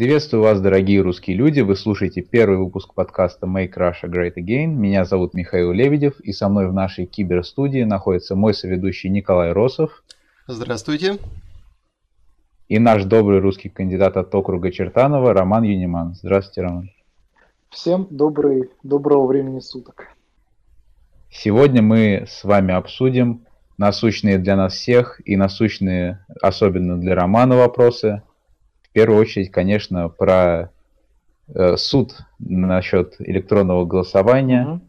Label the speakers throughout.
Speaker 1: Приветствую вас, дорогие русские люди. Вы слушаете первый выпуск подкаста Make Russia Great Again. Меня зовут Михаил Лебедев, и со мной в нашей киберстудии находится мой соведущий Николай Росов.
Speaker 2: Здравствуйте.
Speaker 1: И наш добрый русский кандидат от округа Чертанова Роман Юниман. Здравствуйте, Роман.
Speaker 3: Всем добрый, доброго времени суток.
Speaker 1: Сегодня мы с вами обсудим насущные для нас всех и насущные особенно для Романа вопросы – в первую очередь, конечно, про э, суд насчет электронного голосования. Угу.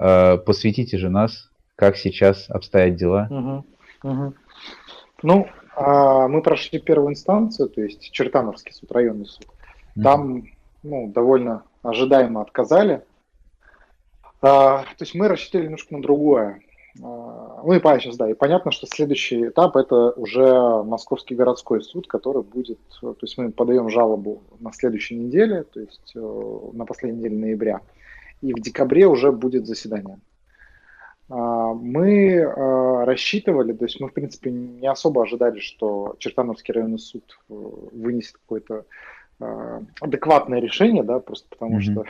Speaker 1: Э, посвятите же нас, как сейчас обстоят дела.
Speaker 3: Угу. Угу. Ну, а мы прошли первую инстанцию, то есть Чертановский суд, районный суд. Там ну, довольно ожидаемо отказали. А, то есть мы рассчитывали немножко на другое. А, ну и сейчас, да, и понятно, что следующий этап это уже Московский городской суд, который будет, то есть мы подаем жалобу на следующей неделе, то есть э, на последней неделе ноября, и в декабре уже будет заседание. А, мы э, рассчитывали, то есть мы, в принципе, не особо ожидали, что Чертановский районный суд э, вынесет какое-то адекватное решение, да, просто потому mm-hmm. что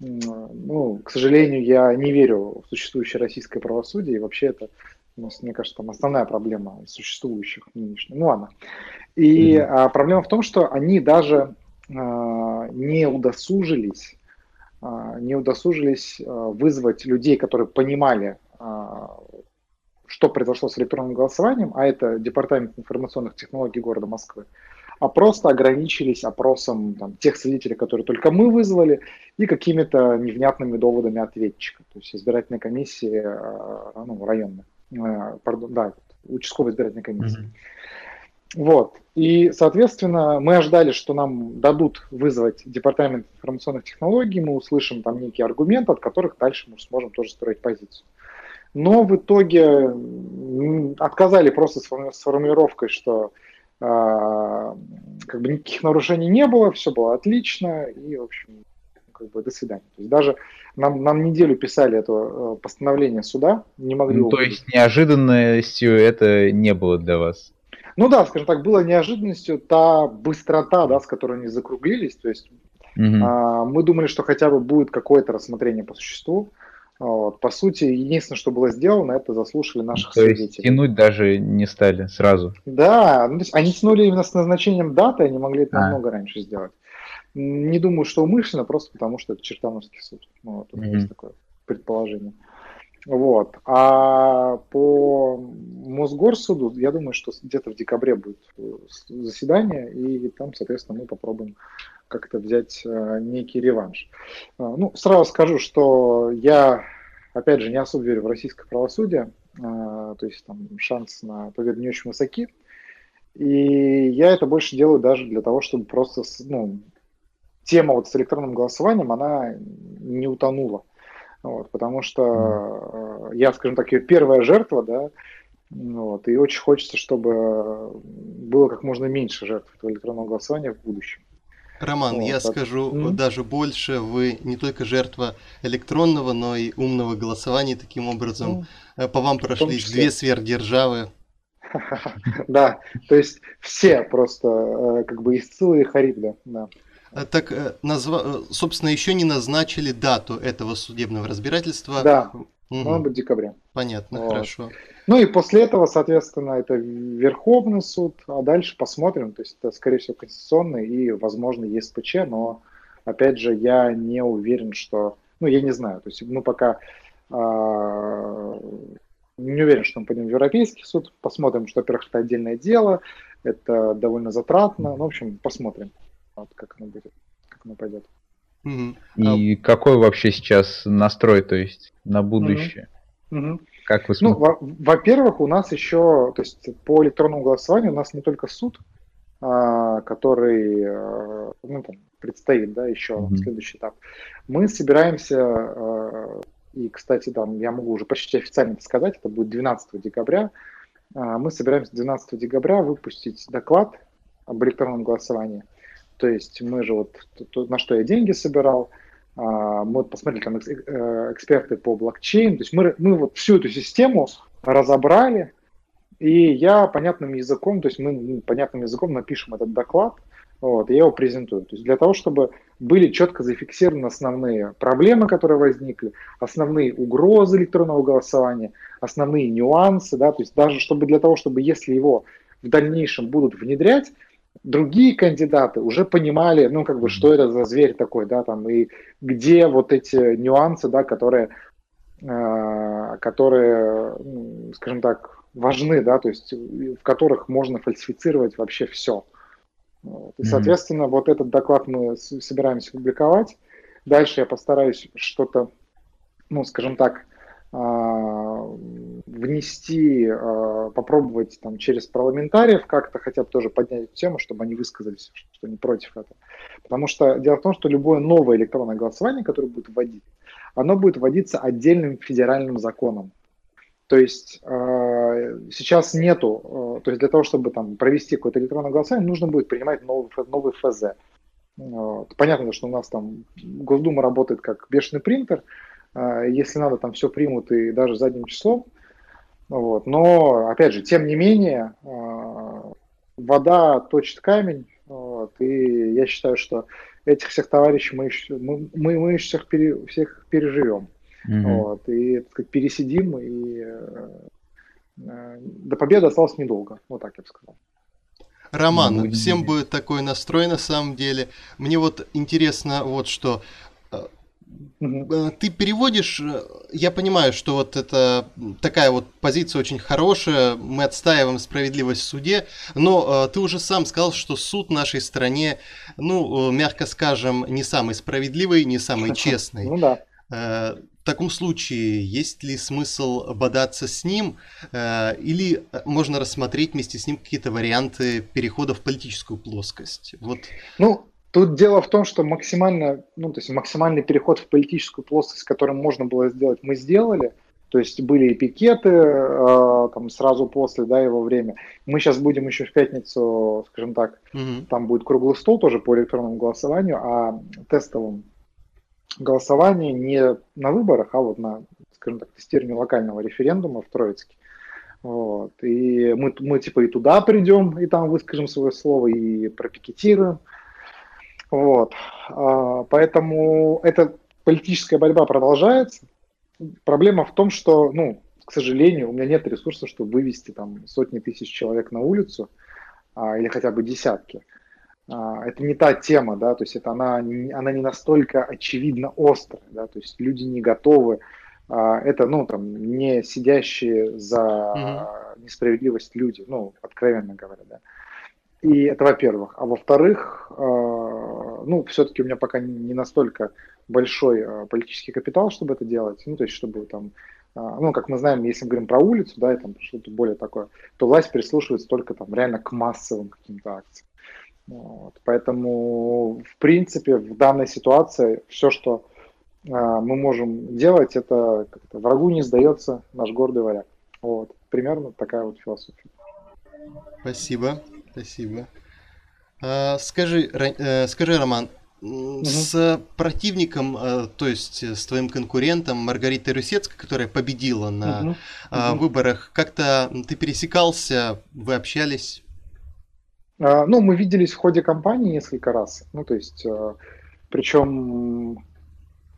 Speaker 3: ну, к сожалению, я не верю в существующее российское правосудие, и вообще это, мне кажется, там основная проблема существующих нынешних. Ну ладно. И mm-hmm. а, проблема в том, что они даже а, не удосужились, а, не удосужились а, вызвать людей, которые понимали, а, что произошло с электронным голосованием, а это Департамент информационных технологий города Москвы а просто ограничились опросом там, тех свидетелей, которые только мы вызвали, и какими-то невнятными доводами ответчика. То есть избирательная комиссия, э, ну, районная, э, пардон, да, участковая избирательная комиссия. Mm-hmm. Вот. И, соответственно, мы ожидали, что нам дадут вызвать департамент информационных технологий, мы услышим там некий аргумент, от которых дальше мы сможем тоже строить позицию. Но в итоге отказали просто с формулировкой, что а, как бы никаких нарушений не было, все было отлично, и, в общем, как бы до свидания. То есть даже нам, нам неделю писали это э, постановление суда, не могли
Speaker 1: ну, То есть неожиданностью это не было для вас?
Speaker 3: Ну да, скажем так, было неожиданностью та быстрота, да, с которой они закруглились. То есть угу. а, мы думали, что хотя бы будет какое-то рассмотрение по существу, вот. По сути, единственное, что было сделано, это заслушали наших
Speaker 1: то свидетелей. Есть тянуть даже не стали сразу.
Speaker 3: Да, ну, то есть они тянули именно с назначением даты, они могли это а. намного раньше сделать. Не думаю, что умышленно, просто потому что это Чертановский суд. Ну, вот, mm-hmm. есть такое предположение. Вот. А по Мосгорсуду, я думаю, что где-то в декабре будет э, заседание, и там, соответственно, мы попробуем как-то взять э, некий реванш. Э, ну, сразу скажу, что я, опять же, не особо верю в российское правосудие, э, то есть там шанс на победу не очень высоки. И я это больше делаю даже для того, чтобы просто, ну, тема вот с электронным голосованием, она не утонула. Вот, потому что я, скажем так, ее первая жертва, да, вот, и очень хочется, чтобы было как можно меньше жертв электронного голосования в будущем.
Speaker 2: Роман, вот, я так. скажу mm-hmm. даже больше, вы не только жертва электронного, но и умного голосования. Таким образом, mm-hmm. по вам прошли две сверхдержавы.
Speaker 3: Да, то есть все просто э, как бы истцы и Харибда. Да.
Speaker 2: Э, так, назва... собственно, еще не назначили дату этого судебного разбирательства.
Speaker 3: Да, Угу. Может быть, в декабре.
Speaker 2: Понятно, вот. хорошо.
Speaker 3: Ну и после этого, соответственно, это Верховный суд, а дальше посмотрим. То есть это, скорее всего, Конституционный и, возможно, ЕСПЧ, но, опять же, я не уверен, что... Ну, я не знаю. То есть мы пока э, не уверен, что мы пойдем в Европейский суд. Посмотрим, что, во-первых, это отдельное дело, это довольно затратно. Ну, в общем, посмотрим, вот, как оно будет, как оно пойдет.
Speaker 1: И а... какой вообще сейчас настрой, то есть на будущее?
Speaker 3: Угу. Как вы ну, смотрите? Ну, во-первых, у нас еще, то есть по электронному голосованию у нас не только суд, а, который а, ну, там, предстоит, да, еще угу. следующий этап. Мы собираемся, а, и, кстати, там, я могу уже почти официально это сказать, это будет 12 декабря, мы собираемся 12 декабря выпустить доклад об электронном голосовании. То есть мы же вот, на что я деньги собирал, а, мы посмотрели там э, эксперты по блокчейн, то есть мы, мы вот всю эту систему разобрали, и я понятным языком, то есть мы понятным языком напишем этот доклад, Вот, я его презентую. То есть для того, чтобы были четко зафиксированы основные проблемы, которые возникли, основные угрозы электронного голосования, основные нюансы, да, то есть даже чтобы для того, чтобы если его в дальнейшем будут внедрять, другие кандидаты уже понимали, ну, как бы, что это за зверь такой, да, там, и где вот эти нюансы, да, которые, э, которые, скажем так, важны, да, то есть в которых можно фальсифицировать вообще все. Вот. И, соответственно, mm-hmm. вот этот доклад мы собираемся публиковать. Дальше я постараюсь что-то, ну, скажем так, а, внести, а, попробовать там через парламентариев как-то хотя бы тоже поднять эту тему, чтобы они высказались, что они против этого. Потому что дело в том, что любое новое электронное голосование, которое будет вводить, оно будет вводиться отдельным федеральным законом. То есть э, сейчас нету, э, то есть для того, чтобы там провести какое-то электронное голосование, нужно будет принимать новый, новый ФЗ. Понятно, что у нас там Госдума работает как бешеный принтер, если надо, там все примут и даже задним числом. Вот. Но, опять же, тем не менее, э, вода точит камень, вот, и я считаю, что этих всех товарищей мы, еще, мы, мы, мы всех, пере, всех переживем. Угу. Вот, и так сказать, пересидим, и э, до победы осталось недолго. Вот так я бы сказал.
Speaker 2: Роман, ну, всем будет такой настрой на самом деле. Мне вот интересно вот что. Угу. Ты переводишь, я понимаю, что вот это такая вот позиция очень хорошая, мы отстаиваем справедливость в суде, но ты уже сам сказал, что суд в нашей стране, ну, мягко скажем, не самый справедливый, не самый честный.
Speaker 3: Ну да.
Speaker 2: В таком случае есть ли смысл бодаться с ним, э, или можно рассмотреть вместе с ним какие-то варианты перехода в политическую плоскость? Вот.
Speaker 3: Ну, тут дело в том, что максимально, ну, то есть максимальный переход в политическую плоскость, который можно было сделать, мы сделали. То есть были и пикеты э, там сразу после, да, его время. Мы сейчас будем еще в пятницу, скажем так, угу. там будет круглый стол тоже по электронному голосованию, а тестовым голосование не на выборах, а вот на, скажем так, тестировании локального референдума в Троицке. Вот. И мы, мы типа и туда придем, и там выскажем свое слово, и пропикетируем. Вот. А, поэтому эта политическая борьба продолжается. Проблема в том, что, ну, к сожалению, у меня нет ресурсов, чтобы вывести там сотни тысяч человек на улицу, а, или хотя бы десятки. А, это не та тема, да, то есть это она, она не настолько очевидно острая, да, то есть люди не готовы, это, ну, там, не сидящие за несправедливость люди, ну, откровенно говоря, да. И это во-первых. А во-вторых, а, ну, все-таки у меня пока не настолько большой политический капитал, чтобы это делать, ну, то есть чтобы там ну, как мы знаем, если мы говорим про улицу, да, и там что-то более такое, то власть прислушивается только там реально к массовым каким-то акциям. Вот. Поэтому, в принципе, в данной ситуации все, что э, мы можем делать, это врагу не сдается наш гордый варяг. Вот. Примерно такая вот философия.
Speaker 2: Спасибо, спасибо. А, скажи, э, скажи, Роман, угу. с противником, э, то есть с твоим конкурентом Маргаритой Русецкой, которая победила на угу. Выборах, как-то ты пересекался, вы общались?
Speaker 3: А, ну, мы виделись в ходе кампании несколько раз. Ну, то есть, э, причем,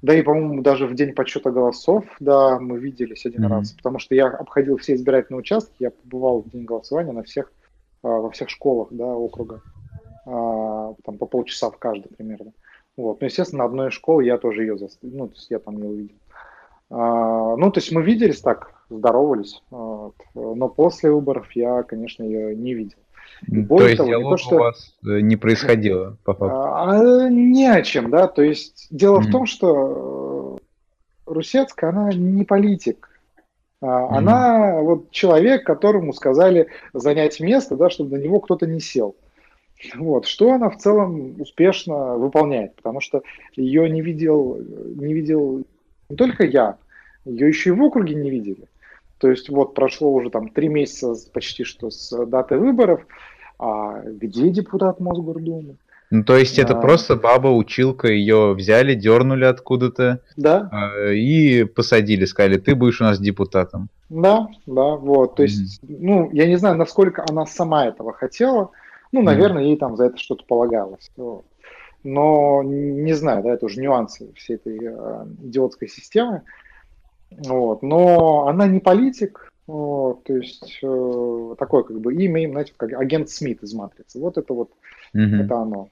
Speaker 3: да и, по-моему, даже в день подсчета голосов, да, мы виделись один mm-hmm. раз, потому что я обходил все избирательные участки, я побывал в день голосования на всех, э, во всех школах, да, округа, а, там по полчаса в каждой примерно. Вот, ну, естественно, одной из школ я тоже ее застал, ну, то есть я там не увидел. А, ну, то есть мы виделись так, здоровались, вот. но после выборов я, конечно, ее не видел.
Speaker 1: Более то есть того, диалог то, что... у вас э, не происходило, по факту?
Speaker 3: А, не о чем, да. То есть дело mm-hmm. в том, что э, Русецкая, она не политик. Mm-hmm. Она вот человек, которому сказали занять место, да, чтобы на него кто-то не сел. Вот, что она в целом успешно выполняет, потому что ее не видел, не видел не только я, ее еще и в округе не видели. То есть вот прошло уже там три месяца почти что с даты выборов, а где депутат Мосгордумы?
Speaker 1: Ну, то есть это а... просто баба-училка, ее взяли, дернули откуда-то
Speaker 3: да.
Speaker 1: э, и посадили, сказали, ты будешь у нас депутатом.
Speaker 3: Да, да, вот. То есть, mm-hmm. ну, я не знаю, насколько она сама этого хотела, Ну, наверное, ей там за это что-то полагалось. Но не знаю, да, это уже нюансы всей этой э, идиотской системы. Вот. Но она не политик, вот, то есть э, такое как бы имя, знаете, как агент Смит из Матрицы. Вот это вот, угу. это оно.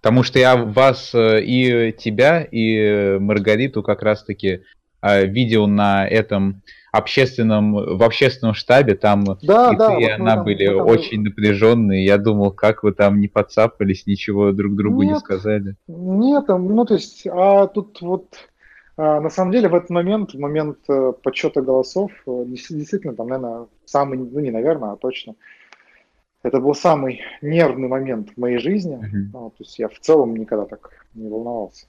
Speaker 1: Потому что я вас э, и тебя, и Маргариту как раз-таки э, видел на этом общественном, в общественном штабе, там
Speaker 3: да, и да, ты
Speaker 1: и она там, были там... очень напряженные. Я думал, как вы там не подцапались, ничего друг другу нет, не сказали.
Speaker 3: Нет, ну то есть, а тут вот а, на самом деле в этот момент, в момент э, подсчета голосов, э, действительно, там, наверное, самый, ну не наверное, а точно, это был самый нервный момент в моей жизни. Mm-hmm. Ну, то есть я в целом никогда так не волновался.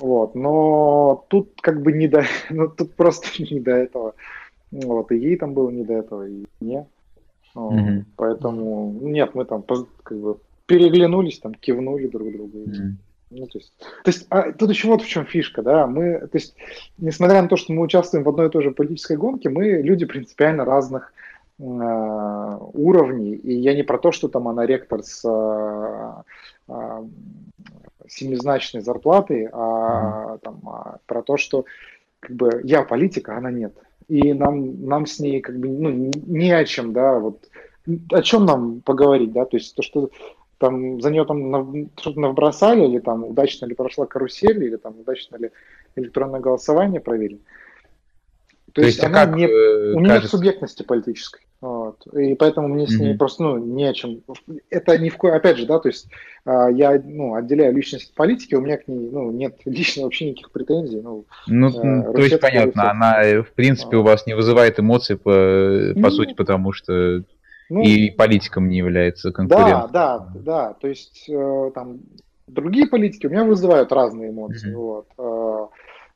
Speaker 3: Вот, но тут как бы не до, ну тут просто не до этого. Вот, и ей там было не до этого, и мне. Mm-hmm. Поэтому, нет, мы там как бы переглянулись, там кивнули друг другу. Mm-hmm. Ну, то есть, то есть а, тут еще вот в чем фишка, да, мы, то есть, несмотря на то, что мы участвуем в одной и той же политической гонке, мы люди принципиально разных уровней, и я не про то, что там она ректор с э, э, семизначной зарплатой, а, там, а про то, что как бы я политика, а она нет. И нам, нам с ней как бы ну, не о чем, да, вот о чем нам поговорить, да, то есть то, что там за нее там что-то набросали, или там удачно ли прошла карусель, или там удачно ли электронное голосование провели. То, То есть, есть а она как, не, э, у нее кажется... нет субъектности политической. Вот. И поэтому мне с ней mm-hmm. просто ну, не о чем. Это ни в коем, опять же, да, то есть а, я ну, отделяю личность от политики, у меня к ней ну, нет лично вообще никаких претензий. Ну,
Speaker 1: ну э, то есть понятно, она э, в принципе а. у вас не вызывает эмоций по, по ну, сути, потому что ну, и политиком не является конкурентом.
Speaker 3: Да, да, да. То есть э, там другие политики у меня вызывают разные эмоции. Mm-hmm. Вот. Э,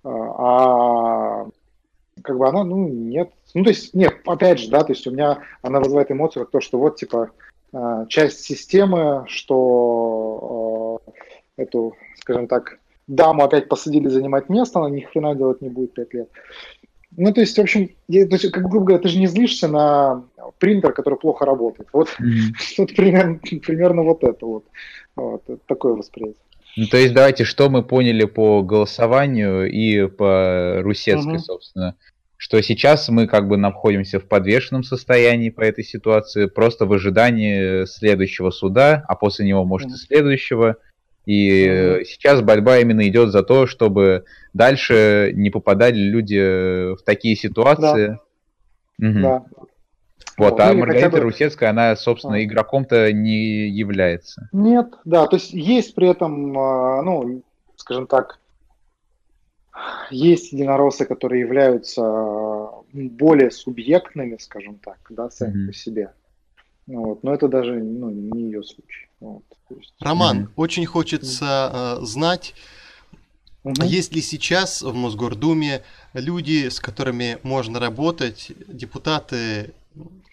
Speaker 3: э, а как бы она, ну, нет. Ну, то есть, нет, опять же, да, то есть у меня она вызывает эмоцию, как то, что вот, типа, э, часть системы, что э, эту, скажем так, даму опять посадили занимать место, она ни хрена делать не будет пять лет. Ну, то есть, в общем, я, то есть, как грубо говоря, ты же не злишься на принтер, который плохо работает. Вот, mm-hmm. вот примерно, примерно вот это вот. вот такое восприятие.
Speaker 1: Ну, то есть, давайте, что мы поняли по голосованию и по Русецкой, mm-hmm. собственно, что сейчас мы как бы находимся в подвешенном состоянии по этой ситуации, просто в ожидании следующего суда, а после него, может, mm-hmm. и следующего. И mm-hmm. сейчас борьба именно идет за то, чтобы дальше не попадали люди в такие ситуации. Да. Угу. да. Вот, а Маргарита бы... Русецкая, она, собственно, а. игроком-то не является.
Speaker 3: Нет, да, то есть есть при этом, а, ну, скажем так, есть единороссы, которые являются более субъектными, скажем так, да, сами mm-hmm. по себе. Вот, но это даже ну, не ее случай. Вот,
Speaker 2: есть... Роман, mm-hmm. очень хочется э, знать, Угу. Есть ли сейчас в Мосгордуме люди, с которыми можно работать, депутаты,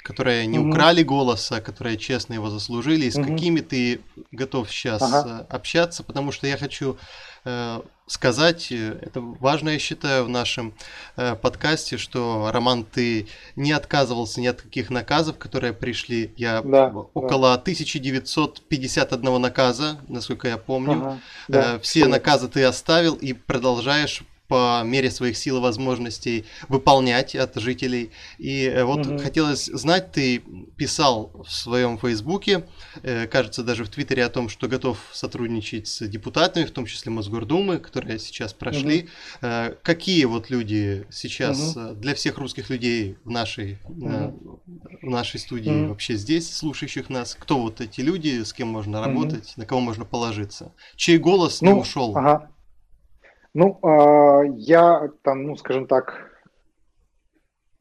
Speaker 2: которые не угу. украли голоса, которые честно его заслужили, и с угу. какими ты готов сейчас ага. Э, общаться, потому что я хочу э, сказать, э, это важно, я считаю, в нашем э, подкасте, что, Роман, ты не отказывался ни от каких наказов, которые пришли. Я да, около да. 1951 наказа, насколько я помню. Ага, да, э, все наказы ты оставил и продолжаешь по мере своих сил и возможностей выполнять от жителей. И э, вот угу. хотелось знать, ты писал в своем фейсбуке, э, кажется, даже в Твиттере о том, что готов сотрудничать с депутатами, в том числе Мосгордумы, которые сейчас прошли. Угу. Какие вот люди сейчас угу. для всех русских людей в нашей, угу. в нашей студии угу. вообще здесь, слушающих нас, кто вот эти люди, с кем можно работать, угу. на кого можно положиться? Чей голос ну, не ушел?
Speaker 3: Ага. Ну, а, я там, ну, скажем так,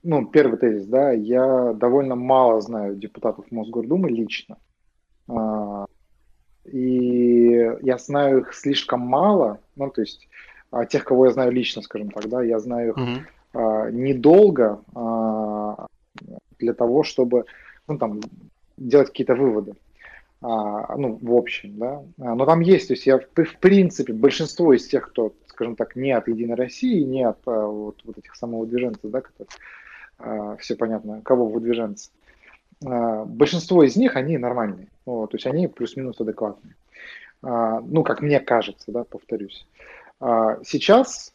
Speaker 3: ну, первый тезис, да, я довольно мало знаю депутатов Мосгордумы лично. А, и я знаю их слишком мало, ну, то есть а, тех, кого я знаю лично, скажем так, да, я знаю их mm-hmm. недолго для того, чтобы, ну, там, делать какие-то выводы а, ну, в общем, да. Но там есть, то есть я, в принципе, большинство из тех, кто скажем так, не от Единой России, не от а, вот, вот этих самовыдвиженцев, да, которые а, все понятно, кого выдвиженцы. А, большинство из них, они нормальные. Вот, то есть они плюс-минус адекватные. Ну, как мне кажется, да, повторюсь. Сейчас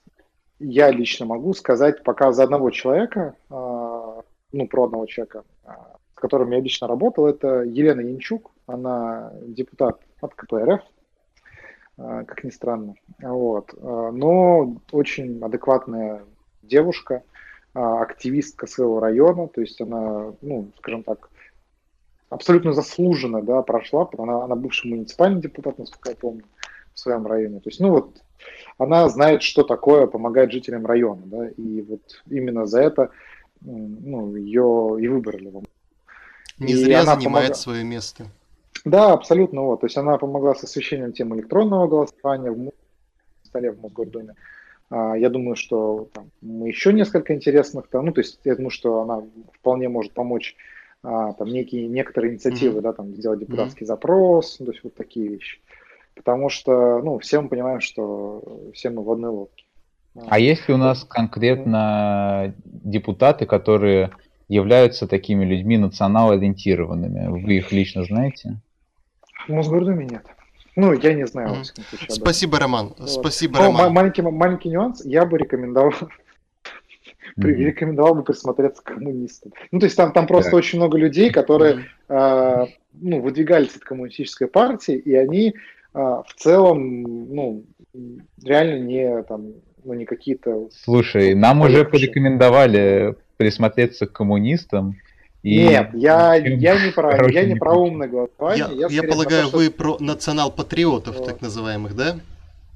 Speaker 3: я лично могу сказать пока за одного человека, ну, про одного человека, с которым я лично работал, это Елена Янчук, она депутат от КПРФ, как ни странно. Вот. А, но очень адекватная девушка, а, активистка своего района, то есть она, ну, скажем так, абсолютно заслуженно да, прошла, она, она бывший муниципальный депутат, насколько я помню, в своем районе. То есть, ну вот, она знает, что такое помогать жителям района, да, и вот именно за это ну, ее и выбрали.
Speaker 2: Не и зря занимает помог... свое место.
Speaker 3: Да, абсолютно. Вот. То есть она помогла с освещением тем электронного голосования в столе в Мосгордуме. А, я думаю, что там, мы еще несколько интересных, там, ну, то есть я думаю, что она вполне может помочь а, там некие некоторые инициативы, mm-hmm. да, там сделать депутатский mm-hmm. запрос, ну, то есть вот такие вещи. Потому что, ну, все мы понимаем, что все мы в одной лодке.
Speaker 1: А есть ли у нас конкретно депутаты, которые являются такими людьми национал-ориентированными? Вы их лично знаете?
Speaker 3: В Мосгордуме нет. Ну, я не знаю.
Speaker 2: Mm. Случае, Спасибо, Роман. Вот. Спасибо, Но, Роман.
Speaker 3: Маленький, маленький нюанс. Я бы рекомендовал mm-hmm. рекомендовал бы присмотреться к коммунистам. Ну, то есть там, там просто yeah. очень много людей, которые mm-hmm. э, ну, выдвигались от коммунистической партии, и они э, в целом, ну, реально не там, ну, не какие-то...
Speaker 1: Слушай, нам уже порекомендовали присмотреться к коммунистам.
Speaker 3: И Нет, я, я не про, я не про умное голосование.
Speaker 2: Я, я, я полагаю, про то, что... вы про национал-патриотов, вот. так называемых, да?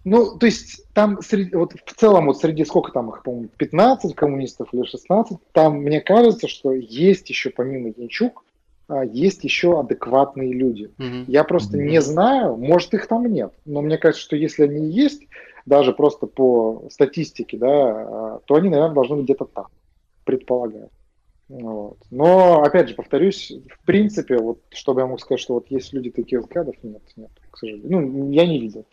Speaker 3: Ну, то есть там среди, вот в целом вот среди сколько там их, по-моему, 15 коммунистов или 16, там мне кажется, что есть еще помимо Янчук, а, есть еще адекватные люди. Mm-hmm. Я просто mm-hmm. не знаю, может их там нет, но мне кажется, что если они есть, даже просто по статистике, да, а, то они, наверное, должны быть где-то там, предполагаю. Вот. Но, опять же, повторюсь, в принципе, вот, чтобы я мог сказать, что вот есть люди таких взглядов, нет, нет, к сожалению. Ну, я не видел.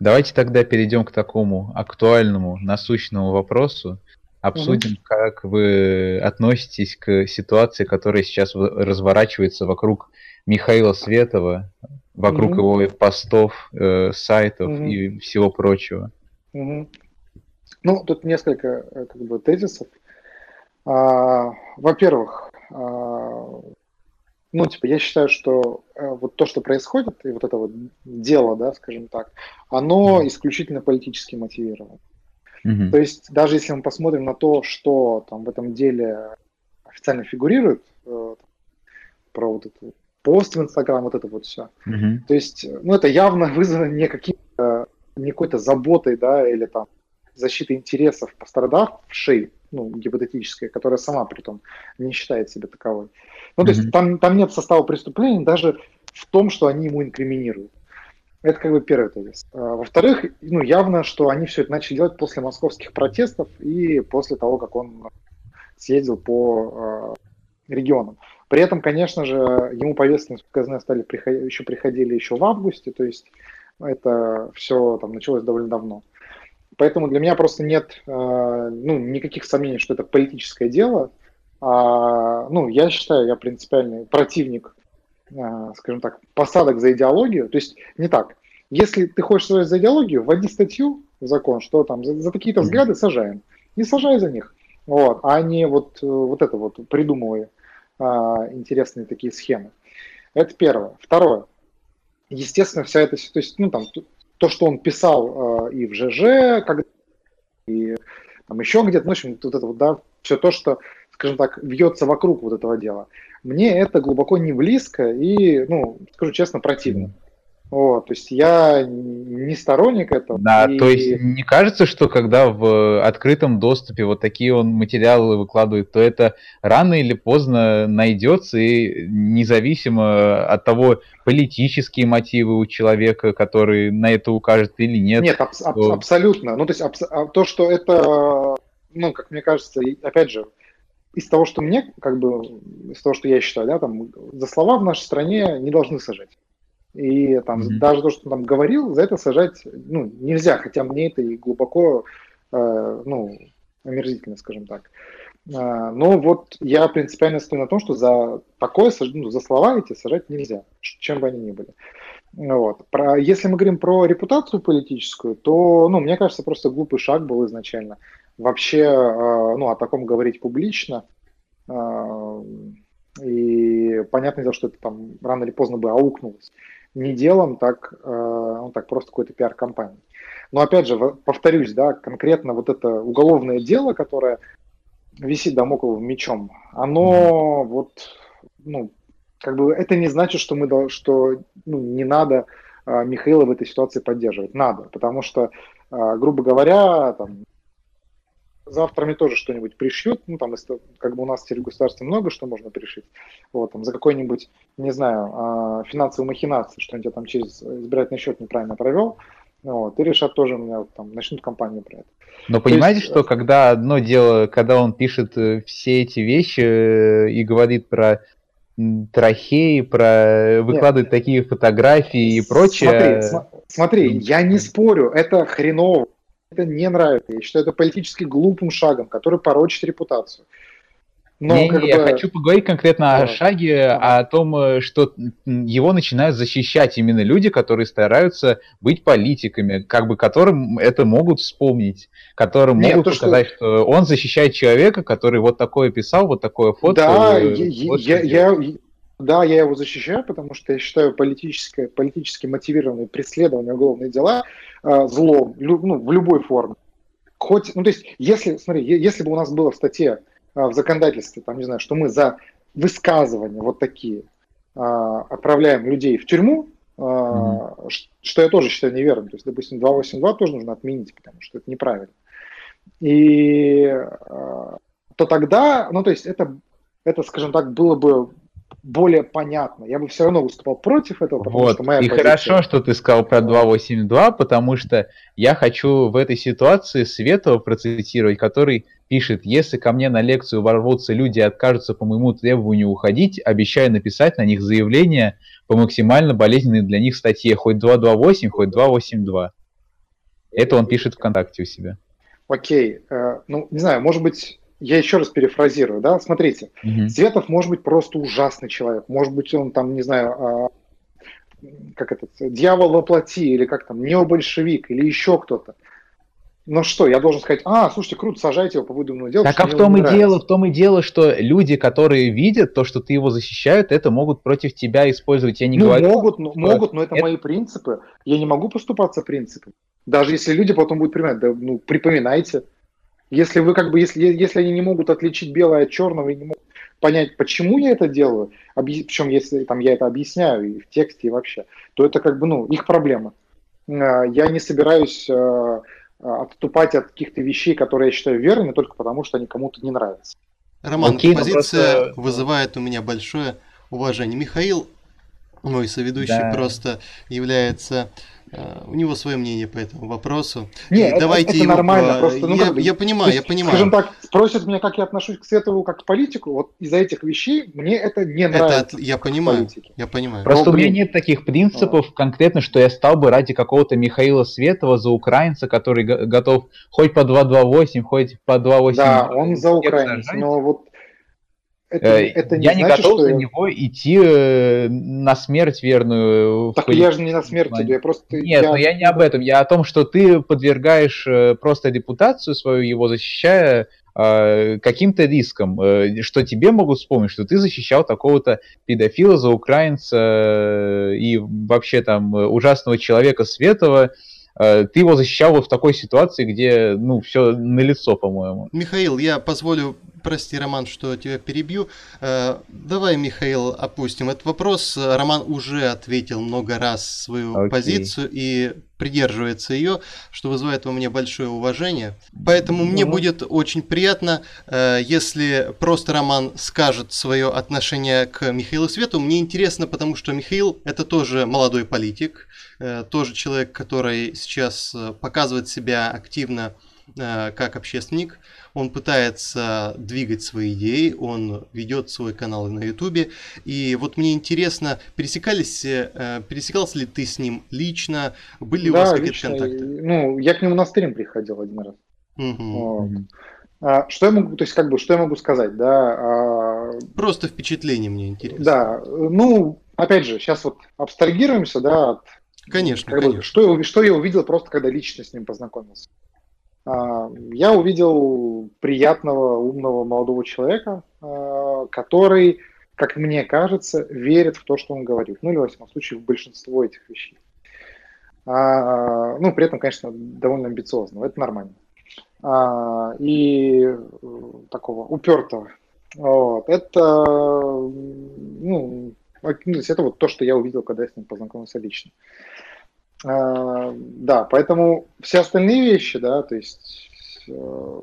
Speaker 1: Давайте тогда перейдем к такому актуальному, насущному вопросу. Обсудим, угу. как вы относитесь к ситуации, которая сейчас разворачивается вокруг Михаила Светова, вокруг угу. его постов, э, сайтов угу. и всего прочего.
Speaker 3: Угу. Ну, тут несколько э, как бы тезисов. А, во-первых, а, ну, типа, я считаю, что э, вот то, что происходит, и вот это вот дело, да, скажем так, оно mm-hmm. исключительно политически мотивировано. Mm-hmm. То есть, даже если мы посмотрим на то, что там в этом деле официально фигурирует, э, про вот это пост в Инстаграм, вот это вот все. Mm-hmm. То есть, ну, это явно вызвано не каким-то, не какой-то заботой, да, или там защитой интересов пострадавшей, ну, гипотетической, которая сама при том не считает себя таковой. Ну, то mm-hmm. есть там, там нет состава преступления даже в том, что они ему инкриминируют. Это как бы первый тезис. А, во-вторых, ну, явно, что они все это начали делать после московских протестов и после того, как он съездил по э, регионам. При этом, конечно же, ему повестки, насколько я знаю, стали приход... еще приходили еще в августе, то есть это все там началось довольно давно. Поэтому для меня просто нет э, ну, никаких сомнений, что это политическое дело. А, ну, я считаю, я принципиальный противник, а, скажем так, посадок за идеологию. То есть не так. Если ты хочешь строить за идеологию, вводи статью в закон, что там за, за такие-то взгляды сажаем. И сажай за них. Вот, а не вот, вот это вот придумывая а, интересные такие схемы. Это первое. Второе. Естественно, вся эта то есть, ну, там, то, что он писал э, и в ЖЖ, как, и там еще где-то, ну, в общем, вот это вот, да, все то, что скажем так, вьется вокруг вот этого дела. Мне это глубоко не близко и, ну, скажу честно, противно. Вот, то есть я не сторонник этого.
Speaker 1: Да, и... то есть не кажется, что когда в открытом доступе вот такие он материалы выкладывает, то это рано или поздно найдется и независимо от того, политические мотивы у человека, который на это укажет или нет.
Speaker 3: Нет, аб- то... абсолютно. Ну, то есть аб- а то, что это, ну, как мне кажется, опять же, из того, что мне, как бы, из того, что я считаю, да, там, за слова в нашей стране не должны сажать. И там mm-hmm. даже то, что он там говорил, за это сажать, ну, нельзя, хотя мне это и глубоко, э, ну, омерзительно, скажем так. А, но вот я принципиально стою на том, что за такое, ну, за слова эти сажать нельзя, чем бы они ни были. Вот. Про, если мы говорим про репутацию политическую, то, ну, мне кажется, просто глупый шаг был изначально. Вообще, а, ну, о таком говорить публично. А, и понятное дело, что это там рано или поздно бы аукнулось. Не делом, так, ну, так просто какой-то пиар-компании. Но опять же, повторюсь, да, конкретно вот это уголовное дело, которое висит домокловым мечом, оно mm-hmm. вот, ну, как бы это не значит, что мы, что ну, не надо а, Михаила в этой ситуации поддерживать. Надо, потому что, а, грубо говоря, там, завтра мне тоже что-нибудь пришьют, ну, там, если, как бы у нас в государстве много что можно пришить, вот, там, за какой-нибудь, не знаю, а, финансовую махинацию, что-нибудь я там через избирательный счет неправильно провел, вот, и решат тоже у меня там начнут компанию про это.
Speaker 1: Но понимаете, есть, что э, когда одно дело, когда он пишет э, все эти вещи э, и говорит про трахеи, про выкладывает Нет. такие фотографии и прочее.
Speaker 3: Смотри, смотри, я не спорю, это хреново, это не нравится. Я считаю это политически глупым шагом, который порочит репутацию.
Speaker 1: Но не, не, бы... я хочу поговорить конкретно да. о шаге, ага. о том, э, что его начинают защищать именно люди, которые стараются быть политиками, как бы которым это могут вспомнить, которым Нет, могут то, сказать, что... что он защищает человека, который вот такое писал, вот такое фото.
Speaker 3: Да, э, вот я, я, я, да, я его защищаю, потому что я считаю политическое, политически мотивированные преследования, уголовные дела э, злом ну, в любой форме. Хоть, ну то есть, если, смотри, если бы у нас было в статье а, в законодательстве, там, не знаю, что мы за высказывания вот такие а, отправляем людей в тюрьму, mm-hmm. что я тоже считаю неверным. То есть, допустим, 282 тоже нужно отменить, потому что это неправильно. И то тогда, ну, то есть это, это, скажем так, было бы более понятно. Я бы все равно выступал против этого,
Speaker 1: потому вот. что моя И позиция... хорошо, что ты сказал про 282, потому что я хочу в этой ситуации Светова процитировать, который пишет, если ко мне на лекцию ворвутся люди и откажутся по моему требованию уходить, обещаю написать на них заявление по максимально болезненной для них статье, хоть 228, хоть 282. Это он пишет ВКонтакте у себя.
Speaker 3: Окей, э, ну, не знаю, может быть, я еще раз перефразирую, да, смотрите, угу. Светов может быть просто ужасный человек, может быть, он там, не знаю, э, как этот, дьявол воплоти, или как там, необольшевик, или еще кто-то. Ну что, я должен сказать, а, слушайте, круто, сажайте его по выдуманному делу.
Speaker 1: Так а в том и дело, в том и дело, что люди, которые видят то, что ты его защищают, это могут против тебя использовать. Я не
Speaker 3: ну,
Speaker 1: говорю.
Speaker 3: Могут, ну, могут, но это, это мои принципы. Я не могу поступаться принципами. Даже если люди потом будут принимать, да, ну, припоминайте. Если вы как бы, если, если они не могут отличить белое от черного и не могут понять, почему я это делаю, объ... причем если там я это объясняю и в тексте, и вообще, то это как бы, ну, их проблема. А, я не собираюсь а, отступать от каких-то вещей, которые я считаю верными, только потому что они кому-то не нравятся.
Speaker 2: Роман, Окей, позиция просто... вызывает у меня большое уважение. Михаил, мой соведущий, да. просто является Э, у него свое мнение по этому вопросу.
Speaker 3: Нет, Давайте это, это его... нормально. Просто,
Speaker 2: ну, я, как бы, я понимаю, есть, я понимаю.
Speaker 3: Скажем так, спросят меня, как я отношусь к Светову как к политику, вот из-за этих вещей мне это не это нравится.
Speaker 2: я понимаю, я понимаю.
Speaker 1: Просто Но, у меня нет таких принципов а. конкретно, что я стал бы ради какого-то Михаила Светова за украинца, который готов хоть по 228, хоть по 228.
Speaker 3: Да, он за украинца, но вот
Speaker 1: это, э, это не я значит, не готов что... за него идти э, на смерть верную.
Speaker 3: Так я же не на смерть иду, я просто...
Speaker 1: Нет, я... но я не об этом, я о том, что ты подвергаешь э, просто репутацию свою, его защищая каким-то риском, что тебе могут вспомнить, что ты защищал такого-то педофила за украинца и вообще там ужасного человека Светова, ты его защищал вот в такой ситуации, где, ну, все на лицо, по-моему.
Speaker 2: Михаил, я позволю прости, Роман, что тебя перебью. Э, давай, Михаил, опустим этот вопрос. Роман уже ответил много раз свою okay. позицию и придерживается ее, что вызывает у меня большое уважение. Поэтому мне будет очень приятно, э, если просто Роман скажет свое отношение к Михаилу Свету. Мне интересно, потому что Михаил это тоже молодой политик, э, тоже человек, который сейчас показывает себя активно как общественник он пытается двигать свои идеи, он ведет свой канал на Ютубе. И вот мне интересно, пересекались, э, пересекался ли ты с ним лично? Были да, у вас какие-то контакты?
Speaker 3: Ну, я к нему на стрим приходил один раз. Угу. Вот. А, что я могу, то есть как бы, что я могу сказать, да? А,
Speaker 2: Просто впечатление мне интересно.
Speaker 3: Да, ну, опять же, сейчас вот абстрагируемся, да, от
Speaker 2: Конечно,
Speaker 3: как
Speaker 2: конечно.
Speaker 3: Бы, что, что я увидел просто, когда лично с ним познакомился? А, я увидел приятного, умного молодого человека, а, который, как мне кажется, верит в то, что он говорит. Ну или, во всяком случае, в большинство этих вещей. А, ну, при этом, конечно, довольно амбициозного. Это нормально. И э, такого упертого. Вот. Это, ну, это вот то, что я увидел, когда я с ним познакомился лично. А, да, поэтому все остальные вещи, да, то есть, э,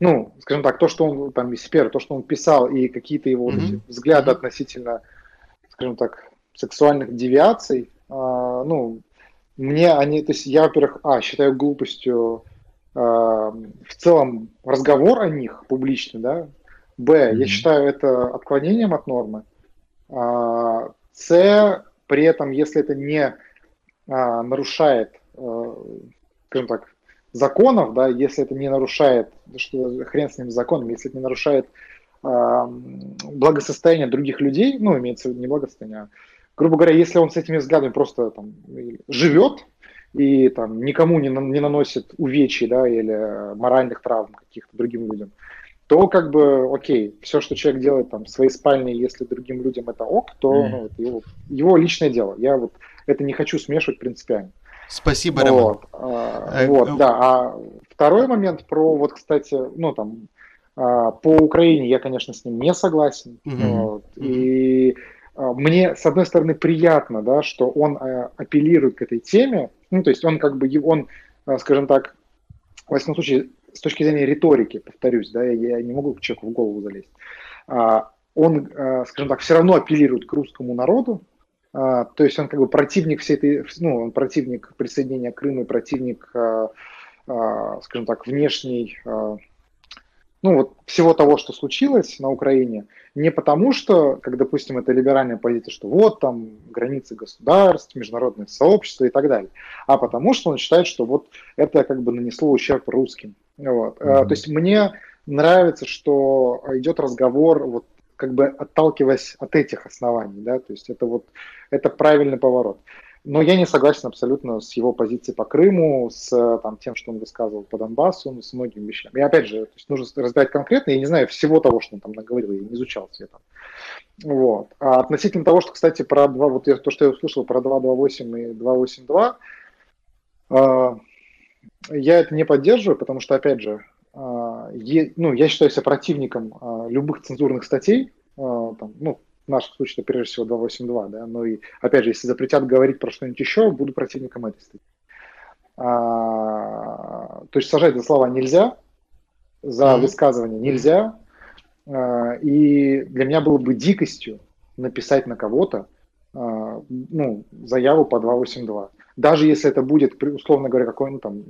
Speaker 3: ну, скажем так, то, что он там из то, что он писал, и какие-то его mm-hmm. вот взгляды mm-hmm. относительно, скажем так, сексуальных девиаций, а, ну, мне они, то есть я, во-первых, а, считаю глупостью а, в целом разговор о них публичный, да, б, mm-hmm. я считаю это отклонением от нормы, с, при этом, если это не а, нарушает, а, скажем так, законов, да, если это не нарушает, что хрен с ним законом, если это не нарушает а, благосостояние других людей, ну, имеется в виду не благосостояние, а, грубо говоря, если он с этими взглядами просто там живет и там никому не, не наносит увечий, да, или моральных травм каких-то другим людям, то как бы окей, все, что человек делает там в своей спальне, если другим людям это ок, то mm. ну, это его, его личное дело. Я вот это не хочу смешивать принципиально.
Speaker 2: Спасибо, Роман.
Speaker 3: Вот, а, вот э, да. А второй момент про вот, кстати, ну там а, по Украине я, конечно, с ним не согласен. Mm-hmm. Вот, mm-hmm. И а, мне, с одной стороны, приятно, да, что он а, апеллирует к этой теме. Ну, то есть он как бы, он, а, скажем так, в этом случае с точки зрения риторики, повторюсь, да, я, я не могу к человеку в голову залезть, а, он, а, скажем так, все равно апеллирует к русскому народу, а, то есть он как бы противник всей этой, ну, он противник присоединения Крыма, противник, а, а, скажем так, внешней, а, ну вот всего того, что случилось на Украине, не потому что, как, допустим, это либеральная позиция, что вот там границы государств, международное сообщество и так далее, а потому что он считает, что вот это как бы нанесло ущерб русским. Вот. Mm-hmm. То есть мне нравится, что идет разговор, вот как бы отталкиваясь от этих оснований, да, то есть это вот это правильный поворот. Но я не согласен абсолютно с его позицией по Крыму, с там, тем, что он высказывал по Донбассу, ну, с многими вещами. И опять же, то есть нужно разбирать конкретно, я не знаю всего того, что он там наговорил, я не изучал все это. Вот. А относительно того, что, кстати, про 2, вот то, что я услышал про 228 и 282, я это не поддерживаю, потому что, опять же, а, ну, я считаю себя противником а, любых цензурных статей, а, там, ну, в нашем случае это прежде всего 282, да, но и, опять же, если запретят говорить про что-нибудь еще, буду противником этой статьи. То есть сажать за слова нельзя, за mm-hmm. высказывание нельзя, и для меня было бы дикостью написать на кого-то ну, заяву по 282 даже если это будет, условно говоря, какой-нибудь там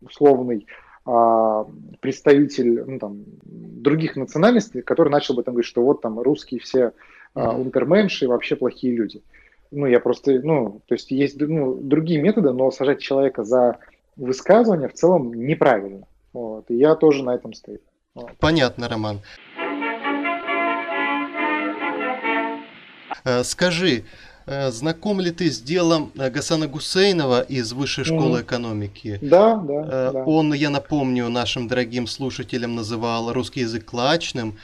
Speaker 3: условный а, представитель ну, там, других национальностей, который начал бы там говорить, что вот там русские все а, унтерменши вообще плохие люди. Ну, я просто, ну, то есть есть ну, другие методы, но сажать человека за высказывание в целом неправильно. Вот, и я тоже на этом стою.
Speaker 2: Вот. Понятно, Роман. Э, скажи, знаком ли ты с делом э, Гасана Гусейнова из Высшей школы mm. экономики?
Speaker 3: Да, да, э,
Speaker 2: да. Он, я напомню, нашим дорогим слушателям называл русский язык клачным,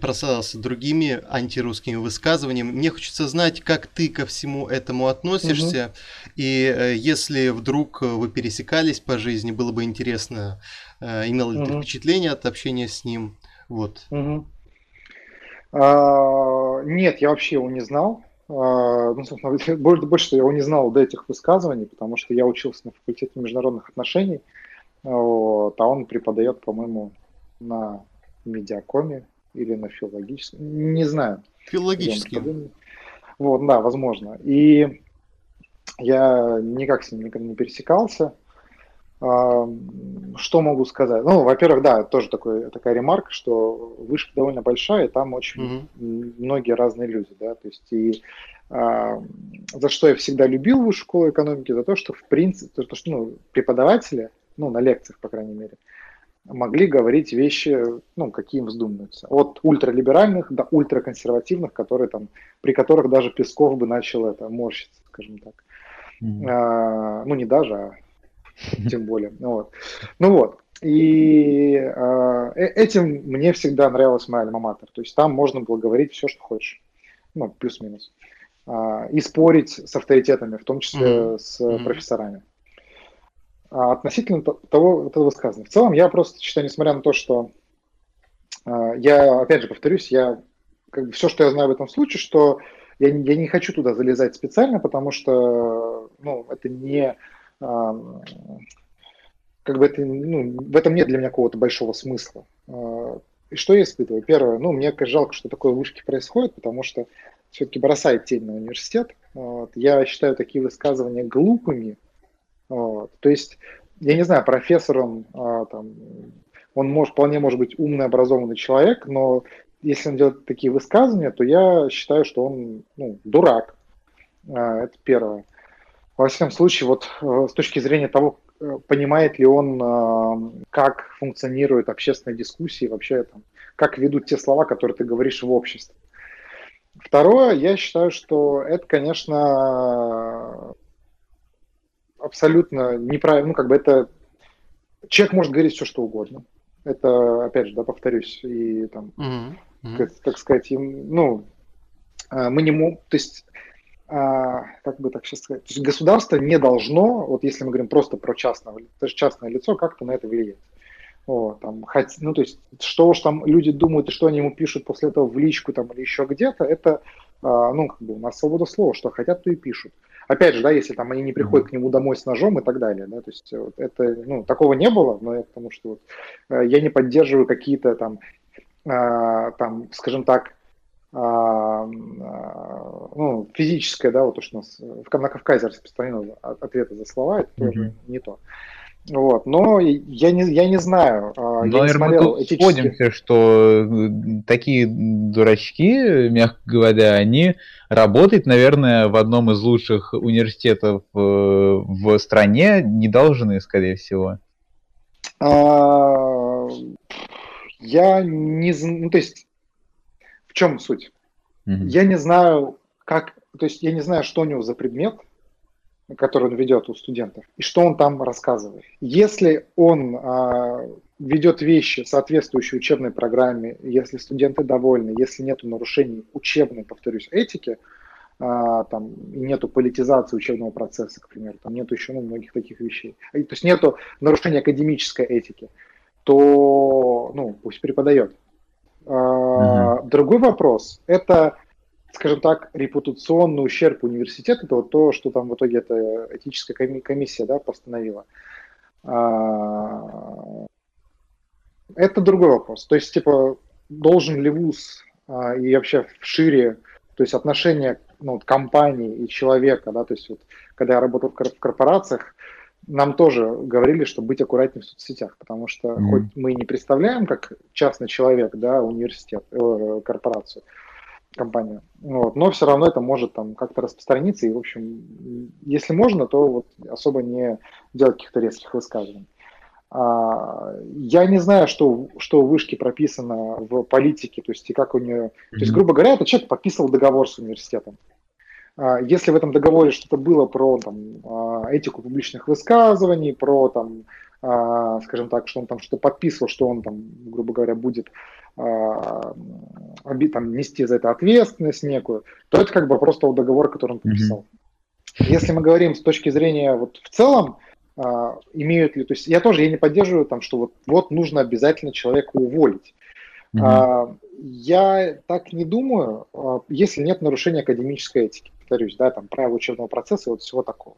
Speaker 2: прославился другими антирусскими высказываниями. Мне хочется знать, как ты ко всему этому относишься, угу. и если вдруг вы пересекались по жизни, было бы интересно, имел ли угу. ты впечатление от общения с ним? Вот.
Speaker 3: Угу. А, нет, я вообще его не знал. А, ну, собственно, больше, больше я его не знал до этих высказываний, потому что я учился на факультете международных отношений, вот, а он преподает, по-моему, на медиакоме или на филологическом, не знаю.
Speaker 2: Филологический.
Speaker 3: Вот, да, возможно. И я никак с ним никогда не пересекался. Что могу сказать? Ну, во-первых, да, тоже такой, такая ремарка, что вышка довольно большая, и там очень mm-hmm. многие разные люди, да, то есть и а, за что я всегда любил высшую школу экономики, за то, что в принципе, то, что ну, преподаватели, ну, на лекциях, по крайней мере, могли говорить вещи, ну, какие им вздумаются. От ультралиберальных до ультраконсервативных, которые там, при которых даже Песков бы начал это морщиться, скажем так. Mm-hmm. А, ну, не даже, а тем более. Ну вот. Ну вот. И а, э, этим мне всегда нравилась моя альма-матер. То есть там можно было говорить все, что хочешь. Ну, плюс-минус. А, и спорить с авторитетами, в том числе mm-hmm. с mm-hmm. профессорами. А относительно того, этого высказывания. В целом, я просто считаю, несмотря на то, что а, я, опять же, повторюсь, я как бы все, что я знаю в этом случае, что я, я не хочу туда залезать специально, потому что ну, это не как бы это, ну, в этом нет для меня какого-то большого смысла. А, и что я испытываю? Первое, ну, мне жалко, что такое в вышке происходит, потому что все-таки бросает тень на университет. Вот. Я считаю такие высказывания глупыми. Вот. То есть, я не знаю, профессор, он, а, там, он может, вполне может быть умный, образованный человек, но если он делает такие высказывания, то я считаю, что он ну, дурак. А, это первое. Во всяком случае, вот э, с точки зрения того, э, понимает ли он, э, как функционируют общественные дискуссии, вообще там, как ведут те слова, которые ты говоришь в обществе. Второе, я считаю, что это, конечно, абсолютно неправильно, ну, как бы это... Человек может говорить все, что угодно. Это, опять же, да, повторюсь, и там, mm-hmm. Как, как сказать, им, ну, мы не можем, то есть как бы так сейчас сказать, то есть государство не должно, вот если мы говорим просто про частного, то есть частное лицо, как-то на это влиять. Вот, там, хоть, ну, то есть, что уж там люди думают и что они ему пишут после этого в личку там, или еще где-то, это, а, ну, как бы у нас свобода слова, что хотят, то и пишут. Опять же, да, если там они не приходят к нему домой с ножом и так далее, да, то есть вот, это, ну, такого не было, но я потому что вот, э, я не поддерживаю какие-то там, а, там, скажем так, а, а, ну, физическое, да, вот то, что у нас на Кавказе распространено ответы за слова, это тоже не то. Вот, но я не, я не знаю.
Speaker 1: А, но, я не смотрел мы этически... сходимся, что э, такие дурачки, мягко говоря, они работать, наверное, в одном из лучших университетов э, в стране не должны, скорее всего.
Speaker 3: А, я не знаю, ну, то есть в чем суть? Mm-hmm. Я не знаю, как, то есть я не знаю, что у него за предмет, который он ведет у студентов, и что он там рассказывает. Если он а, ведет вещи, соответствующие учебной программе, если студенты довольны, если нет нарушений учебной, повторюсь, этики, а, там нету политизации учебного процесса, к примеру, там нету еще ну, многих таких вещей, то есть нету нарушения академической этики, то ну, пусть преподает. Угу. Другой вопрос – это, скажем так, репутационный ущерб университета, это вот то, что там в итоге эта этическая комиссия да, постановила. А, это другой вопрос. То есть, типа, должен ли ВУЗ а, и вообще шире, то есть отношение ну, компании и человека, да, то есть вот, когда я работал в корпорациях, нам тоже говорили, что быть аккуратнее в соцсетях, потому что mm-hmm. хоть мы не представляем как частный человек, да, университет, э, корпорацию, компанию, вот, но все равно это может там как-то распространиться, и, в общем, если можно, то вот особо не делать каких-то резких высказываний. А, я не знаю, что, что в вышке прописано в политике, то есть и как у нее... Mm-hmm. То есть, грубо говоря, этот человек подписывал договор с университетом. А, если в этом договоре что-то было про там, а, этику публичных высказываний, про там, а, скажем так, что он там что-то подписывал, что он там, грубо говоря, будет там, нести за это ответственность некую, то это как бы просто договор, который он подписал. Mm-hmm. Если мы говорим с точки зрения вот в целом, имеют ли, то есть я тоже я не поддерживаю там, что вот, вот нужно обязательно человека уволить. Mm-hmm. Я так не думаю, если нет нарушения академической этики повторюсь, да, там правила учебного процесса и вот всего такого.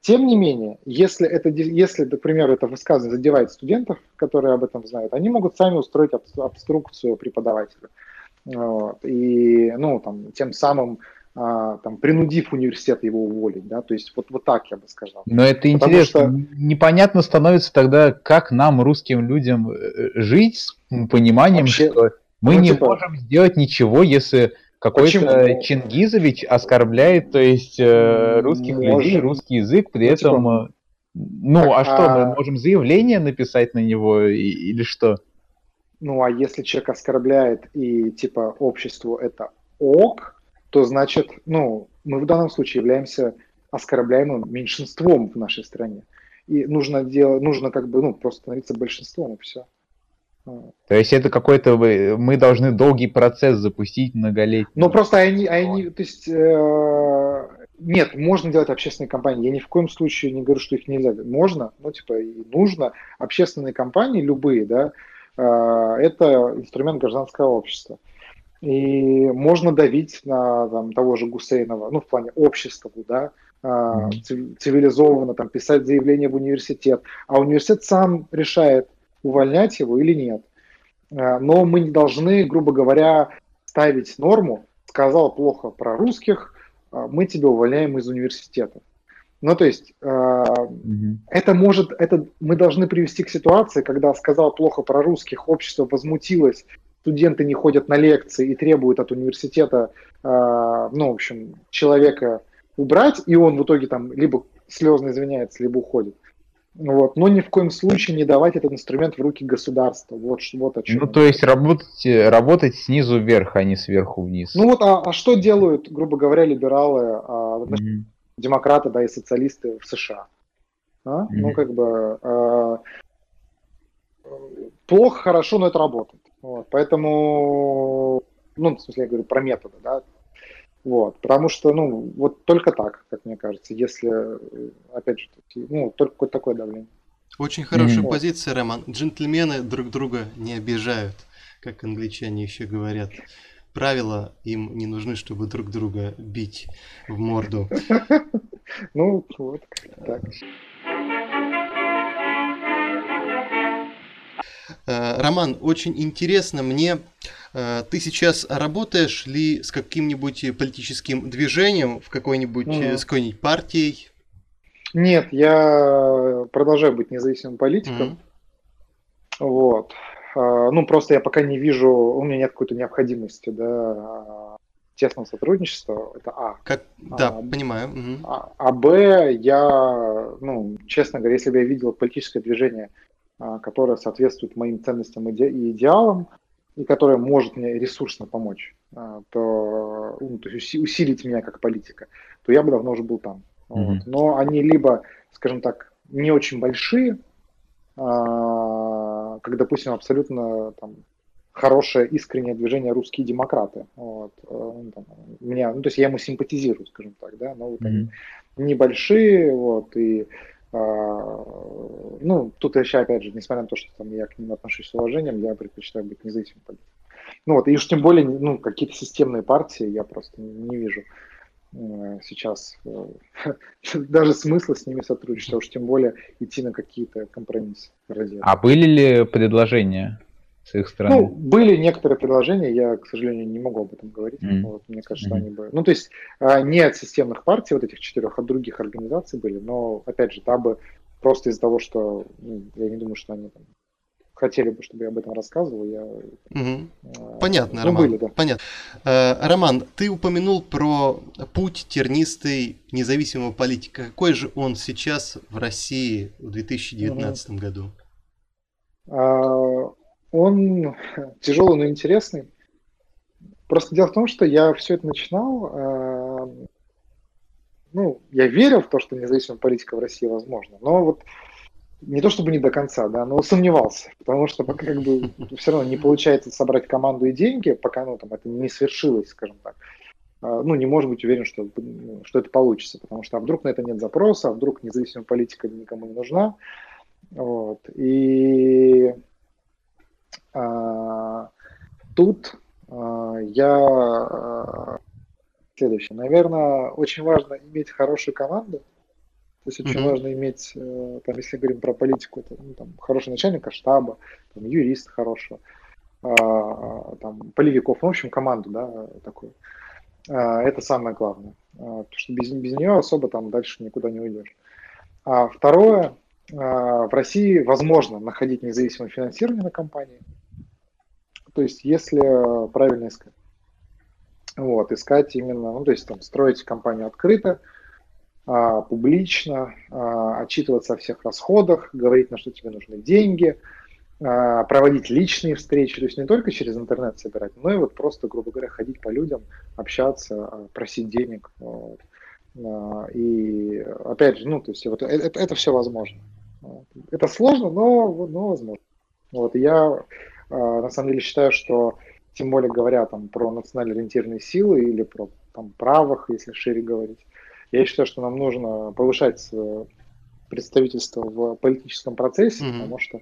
Speaker 3: Тем не менее, если, это, если, например, это высказывание задевает студентов, которые об этом знают, они могут сами устроить обструкцию преподавателя. Вот, и, ну, там, тем самым а, там, принудив университет его уволить, да, то есть вот, вот так я бы сказал.
Speaker 1: Но это Потому интересно, что... непонятно становится тогда, как нам, русским людям, э, жить с пониманием, Вообще, что мы ну, не типа... можем сделать ничего, если какой-то Чингизович оскорбляет, то есть э, русских Может. людей, русский язык, при ну, этом... Типа, Ну, так, а что, а... мы можем заявление написать на него или что?
Speaker 3: Ну, а если человек оскорбляет и типа обществу это ок, то значит, ну, мы в данном случае являемся оскорбляемым меньшинством в нашей стране. И нужно делать, нужно как бы, ну, просто становиться большинством, и все.
Speaker 1: То есть это какой-то мы должны долгий процесс запустить многолетний.
Speaker 3: Ну просто они, они то есть э, нет, можно делать общественные кампании. Я ни в коем случае не говорю, что их нельзя. Можно, ну типа и нужно. Общественные кампании любые, да, э, это инструмент гражданского общества. И можно давить на там, того же Гусейнова, ну в плане общества, да, э, цивилизованно там писать заявление в университет, а университет сам решает увольнять его или нет. Э, но мы не должны, грубо говоря, ставить норму, сказал плохо про русских, э, мы тебя увольняем из университета. Ну, то есть, mm-hmm. это может, это мы должны привести к ситуации, когда сказал плохо про русских, общество возмутилось, студенты не ходят на лекции и требуют от университета, ну, в общем, человека убрать, и он в итоге там либо слезно извиняется, либо уходит. Вот. Но ни в коем случае не давать этот инструмент в руки государства. Вот, вот о чем.
Speaker 1: Ну, то есть работать, работать снизу вверх, а не сверху вниз.
Speaker 3: Ну вот, а, а что делают, грубо говоря, либералы, а, mm-hmm. демократы, да, и социалисты в США? А? Mm-hmm. Ну, как бы а, плохо, хорошо, но это работает. Вот. Поэтому, ну, в смысле, я говорю про методы, да, вот, потому что, ну, вот только так, как мне кажется, если, опять же, ну, только вот такое давление.
Speaker 2: Очень хорошая mm-hmm. позиция, Роман. Джентльмены друг друга не обижают, как англичане еще говорят. Правила им не нужны, чтобы друг друга бить в морду.
Speaker 3: Ну, вот так.
Speaker 2: Роман, очень интересно мне, э, ты сейчас работаешь ли с каким-нибудь политическим движением, в какой-нибудь, mm. с какой-нибудь партией?
Speaker 3: Нет, я продолжаю быть независимым политиком. Mm. Вот. Ну, просто я пока не вижу, у меня нет какой-то необходимости, да, тесного сотрудничества, это А.
Speaker 2: Как, да, а, понимаю. Угу.
Speaker 3: А, а Б, я, ну, честно говоря, если бы я видел политическое движение, а, которая соответствует моим ценностям и идеалам, и которая может мне ресурсно помочь, а, то, ну, то есть усилить меня как политика, то я бы давно уже был там. Mm-hmm. Вот. Но они либо, скажем так, не очень большие, а, как, допустим, абсолютно там, хорошее искреннее движение русские демократы. Вот. Э, ну, там, меня, ну, то есть я ему симпатизирую, скажем так, да, но вот mm-hmm. они небольшие, вот, и а, ну, тут еще, опять же, несмотря на то, что там я к ним отношусь с уважением, я предпочитаю быть независимым политиком. Ну вот, и уж тем более, ну, какие-то системные партии я просто не вижу э, сейчас э, даже смысла с ними сотрудничать, а уж тем более идти на какие-то компромиссы.
Speaker 1: А были ли предложения? С их стороны? Ну,
Speaker 3: были некоторые предложения, я, к сожалению, не могу об этом говорить. Mm. Вот, мне кажется, mm. они бы... Ну, то есть а, не от системных партий, вот этих четырех, от других организаций были, но, опять же, там бы просто из-за того, что ну, я не думаю, что они там хотели бы, чтобы я об этом рассказывал, я...
Speaker 2: Угу. Понятно, ну, Роман. Были, да. Понятно. Э, Роман, ты упомянул про путь тернистый независимого политика. Какой же он сейчас в России в 2019 угу. году?
Speaker 3: Он тяжелый, но интересный. Просто дело в том, что я все это начинал, э, ну, я верил в то, что независимая политика в России возможна, но вот не то чтобы не до конца, да, но сомневался, потому что пока как бы все равно не получается собрать команду и деньги, пока ну, там, это не свершилось, скажем так. Э, ну, не может быть уверен, что, что это получится, потому что а вдруг на это нет запроса, а вдруг независимая политика никому не нужна. Вот. И тут а, я а, следующее. Наверное, очень важно иметь хорошую команду. То есть очень mm-hmm. важно иметь, э, там, если говорим про политику, это ну, там, хороший начальника штаба, там, юрист хорошего, там, полевиков, ну, в общем, команду, да, такую. Это самое главное. Потому что без, без нее особо там дальше никуда не уйдешь. А второе, в России возможно находить независимое финансирование на компании. То есть, если э, правильно искать. Вот, искать именно, ну, то есть, там, строить компанию открыто, а, публично, а, отчитываться о всех расходах, говорить, на что тебе нужны деньги, а, проводить личные встречи, то есть не только через интернет собирать, но и вот просто, грубо говоря, ходить по людям, общаться, а, просить денег. Вот. А, и опять же, ну, то есть вот это, это все возможно. Это сложно, но, но возможно. Вот я на самом деле считаю, что тем более говоря там про национально ориентированные силы или про там правых, если шире говорить, я считаю, что нам нужно повышать представительство в политическом процессе, mm-hmm. потому что,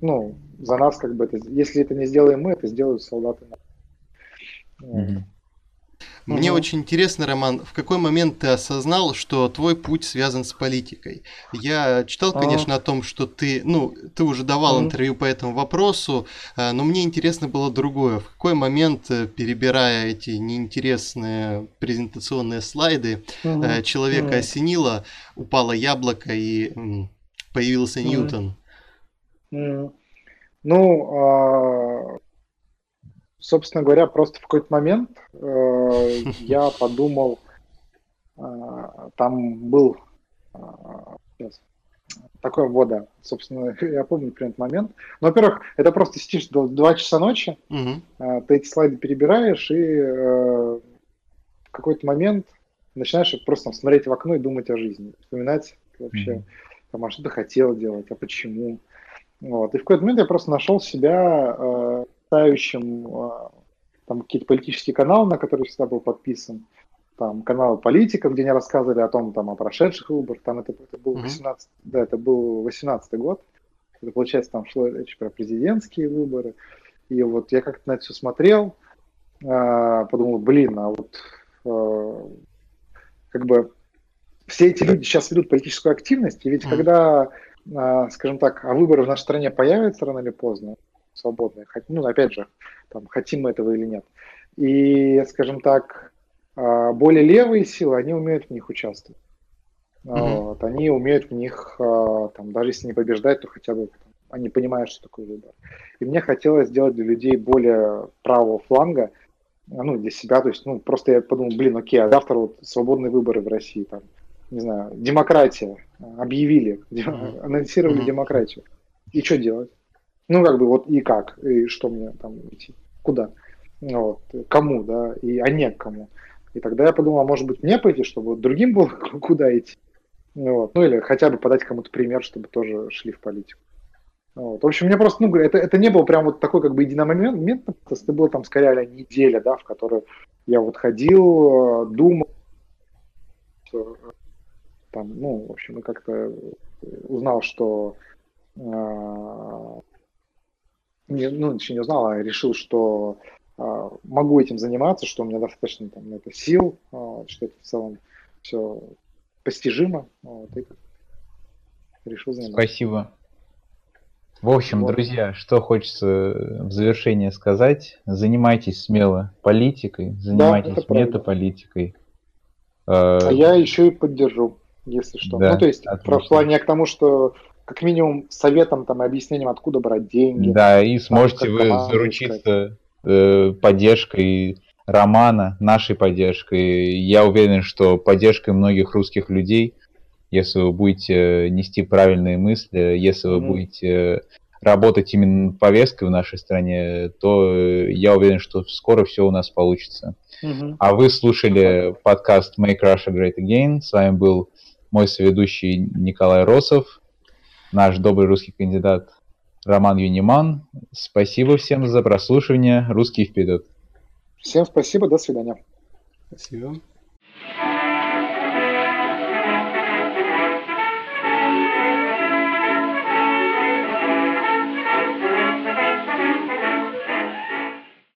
Speaker 3: ну, за нас как бы это, если это не сделаем мы, это сделают солдаты.
Speaker 2: Mm-hmm. Мне угу. очень интересно, Роман, в какой момент ты осознал, что твой путь связан с политикой? Я читал, конечно, а. о том, что ты, ну, ты уже давал угу. интервью по этому вопросу, а, но мне интересно было другое. В какой момент, э, перебирая эти неинтересные презентационные слайды, угу. человека угу. осенило, упало яблоко и появился угу. Ньютон?
Speaker 3: Ну, а, собственно говоря, просто в какой-то момент э, я подумал, э, там был э, сейчас, такое вот, да, собственно, я помню этот момент. Ну, во-первых, это просто сидишь до 2 часа ночи, угу. э, ты эти слайды перебираешь, и э, в какой-то момент начинаешь просто там, смотреть в окно и думать о жизни, вспоминать вообще, угу. там, а что ты хотел делать, а почему. Вот. И в какой-то момент я просто нашел себя э, ставящим а, там какие-то политические каналы, на которые всегда был подписан, там каналы политиков, где они рассказывали о том, там, о прошедших выборах, там это, это был 18, mm-hmm. да, это был 18 год, это, получается, там шло речь про президентские выборы, и вот я как-то на это все смотрел, э, подумал, блин, а вот э, как бы все эти люди сейчас ведут политическую активность, и ведь mm-hmm. когда, скажем так, а выборы в нашей стране появятся рано или поздно, свободные. Ну, опять же, там, хотим мы этого или нет. И, скажем так, а, более левые силы, они умеют в них участвовать. Mm-hmm. Вот, они умеют в них, а, там, даже если не побеждать, то хотя бы там, они понимают, что такое выбор. И мне хотелось сделать для людей более правого фланга, ну, для себя, то есть, ну, просто я подумал, блин, окей, а завтра вот свободные выборы в России, там, не знаю, демократия, объявили, mm-hmm. анонсировали mm-hmm. демократию. И что делать? Ну, как бы вот и как, и что мне там идти, куда, вот, кому, да, и, а не к кому. И тогда я подумал, а может быть мне пойти, чтобы другим было куда идти. Вот. Ну или хотя бы подать кому-то пример, чтобы тоже шли в политику. Вот. В общем, мне просто, ну, это, это не было прям вот такой как бы единомоментно, это было там скорее неделя, да, в которой я вот ходил, думал, там, ну, в общем, и как-то узнал, что э, не, ну, еще не узнал, а решил, что э, могу этим заниматься, что у меня достаточно там, на это сил, э, что это в целом все постижимо. Вот, и
Speaker 1: решил заниматься. Спасибо. В общем, вот. друзья, что хочется в завершение сказать, занимайтесь смело политикой, занимайтесь да, метаполитикой.
Speaker 3: А я еще и поддержу, если что. Да, ну, то есть, в плане к тому, что как минимум советом там и объяснением, откуда брать деньги.
Speaker 1: Да, и сможете там, вы заручиться э, поддержкой Романа, нашей поддержкой. Я уверен, что поддержкой многих русских людей, если вы будете нести правильные мысли, если вы mm-hmm. будете работать именно повесткой в нашей стране, то я уверен, что скоро все у нас получится. Mm-hmm. А вы слушали подкаст Make Russia Great Again. С вами был мой соведущий Николай Росов наш добрый русский кандидат Роман Юниман. Спасибо всем за прослушивание. Русский вперед.
Speaker 3: Всем спасибо, до свидания.
Speaker 2: Спасибо.